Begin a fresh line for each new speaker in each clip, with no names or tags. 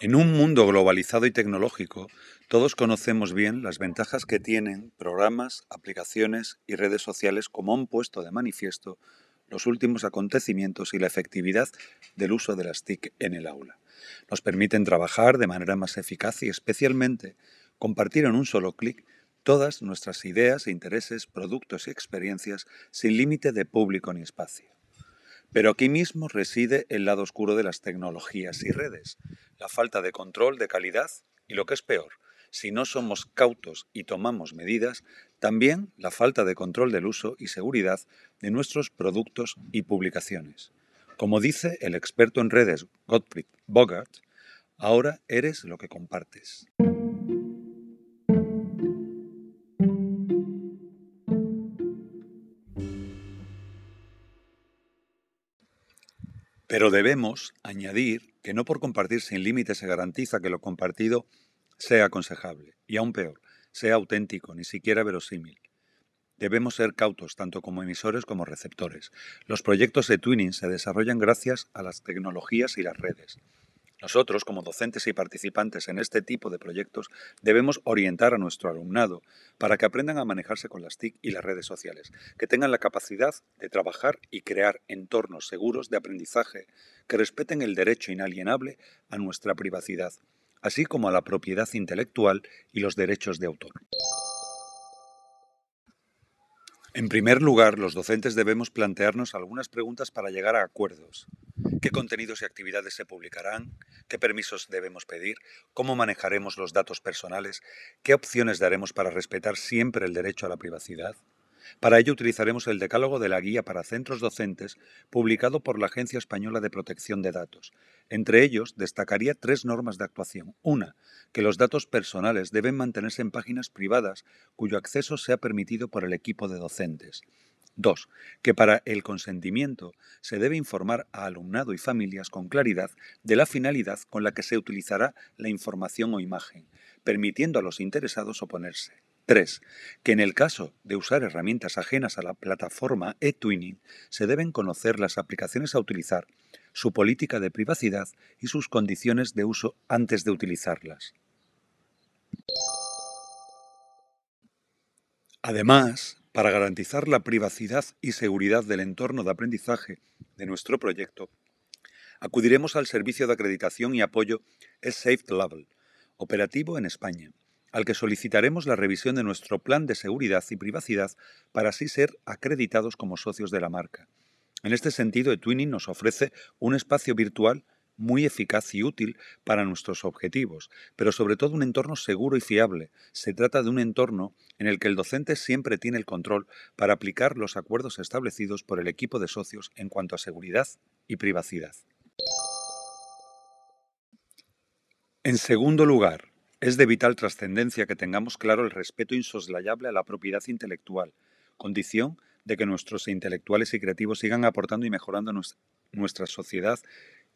En un mundo globalizado y tecnológico, todos conocemos bien las ventajas que tienen programas, aplicaciones y redes sociales como han puesto de manifiesto los últimos acontecimientos y la efectividad del uso de las TIC en el aula. Nos permiten trabajar de manera más eficaz y especialmente compartir en un solo clic todas nuestras ideas, intereses, productos y experiencias sin límite de público ni espacio. Pero aquí mismo reside el lado oscuro de las tecnologías y redes, la falta de control de calidad y lo que es peor, si no somos cautos y tomamos medidas, también la falta de control del uso y seguridad de nuestros productos y publicaciones. Como dice el experto en redes Gottfried Bogart, ahora eres lo que compartes. Pero debemos añadir que no por compartir sin límites se garantiza que lo compartido sea aconsejable, y aún peor, sea auténtico, ni siquiera verosímil. Debemos ser cautos tanto como emisores como receptores. Los proyectos de Twinning se desarrollan gracias a las tecnologías y las redes. Nosotros, como docentes y participantes en este tipo de proyectos, debemos orientar a nuestro alumnado para que aprendan a manejarse con las TIC y las redes sociales, que tengan la capacidad de trabajar y crear entornos seguros de aprendizaje que respeten el derecho inalienable a nuestra privacidad, así como a la propiedad intelectual y los derechos de autor. En primer lugar, los docentes debemos plantearnos algunas preguntas para llegar a acuerdos. ¿Qué contenidos y actividades se publicarán? ¿Qué permisos debemos pedir? ¿Cómo manejaremos los datos personales? ¿Qué opciones daremos para respetar siempre el derecho a la privacidad? Para ello utilizaremos el decálogo de la Guía para Centros Docentes publicado por la Agencia Española de Protección de Datos. Entre ellos destacaría tres normas de actuación. Una, que los datos personales deben mantenerse en páginas privadas cuyo acceso sea permitido por el equipo de docentes. Dos, que para el consentimiento se debe informar a alumnado y familias con claridad de la finalidad con la que se utilizará la información o imagen, permitiendo a los interesados oponerse. 3. Que en el caso de usar herramientas ajenas a la plataforma eTwinning, se deben conocer las aplicaciones a utilizar, su política de privacidad y sus condiciones de uso antes de utilizarlas. Además, para garantizar la privacidad y seguridad del entorno de aprendizaje de nuestro proyecto, acudiremos al servicio de acreditación y apoyo Safe Level, operativo en España al que solicitaremos la revisión de nuestro plan de seguridad y privacidad para así ser acreditados como socios de la marca. En este sentido, eTwinning nos ofrece un espacio virtual muy eficaz y útil para nuestros objetivos, pero sobre todo un entorno seguro y fiable. Se trata de un entorno en el que el docente siempre tiene el control para aplicar los acuerdos establecidos por el equipo de socios en cuanto a seguridad y privacidad. En segundo lugar, es de vital trascendencia que tengamos claro el respeto insoslayable a la propiedad intelectual, condición de que nuestros intelectuales y creativos sigan aportando y mejorando nuestra sociedad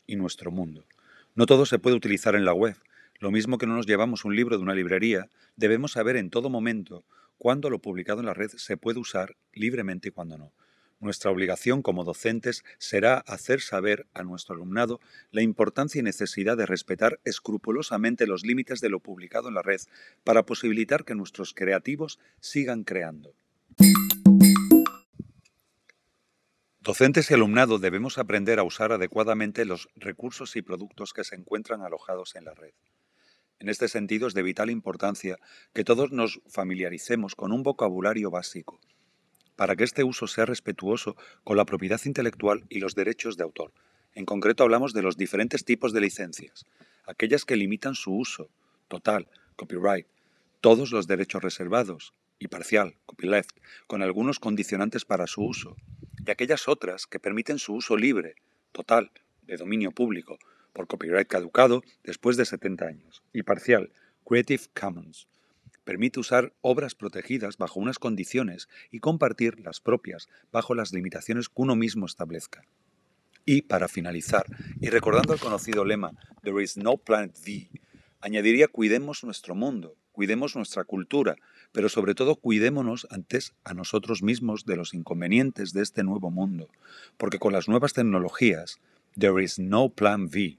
y nuestro mundo. No todo se puede utilizar en la web. Lo mismo que no nos llevamos un libro de una librería, debemos saber en todo momento cuándo lo publicado en la red se puede usar libremente y cuándo no. Nuestra obligación como docentes será hacer saber a nuestro alumnado la importancia y necesidad de respetar escrupulosamente los límites de lo publicado en la red para posibilitar que nuestros creativos sigan creando. Docentes y alumnado debemos aprender a usar adecuadamente los recursos y productos que se encuentran alojados en la red. En este sentido es de vital importancia que todos nos familiaricemos con un vocabulario básico para que este uso sea respetuoso con la propiedad intelectual y los derechos de autor. En concreto hablamos de los diferentes tipos de licencias, aquellas que limitan su uso, total, copyright, todos los derechos reservados y parcial, copyleft, con algunos condicionantes para su uso, y aquellas otras que permiten su uso libre, total, de dominio público, por copyright caducado después de 70 años, y parcial, Creative Commons, permite usar obras protegidas bajo unas condiciones y compartir las propias bajo las limitaciones que uno mismo establezca. Y para finalizar, y recordando el conocido lema There is no planet V, añadiría cuidemos nuestro mundo, cuidemos nuestra cultura, pero sobre todo cuidémonos antes a nosotros mismos de los inconvenientes de este nuevo mundo, porque con las nuevas tecnologías There is no plan B.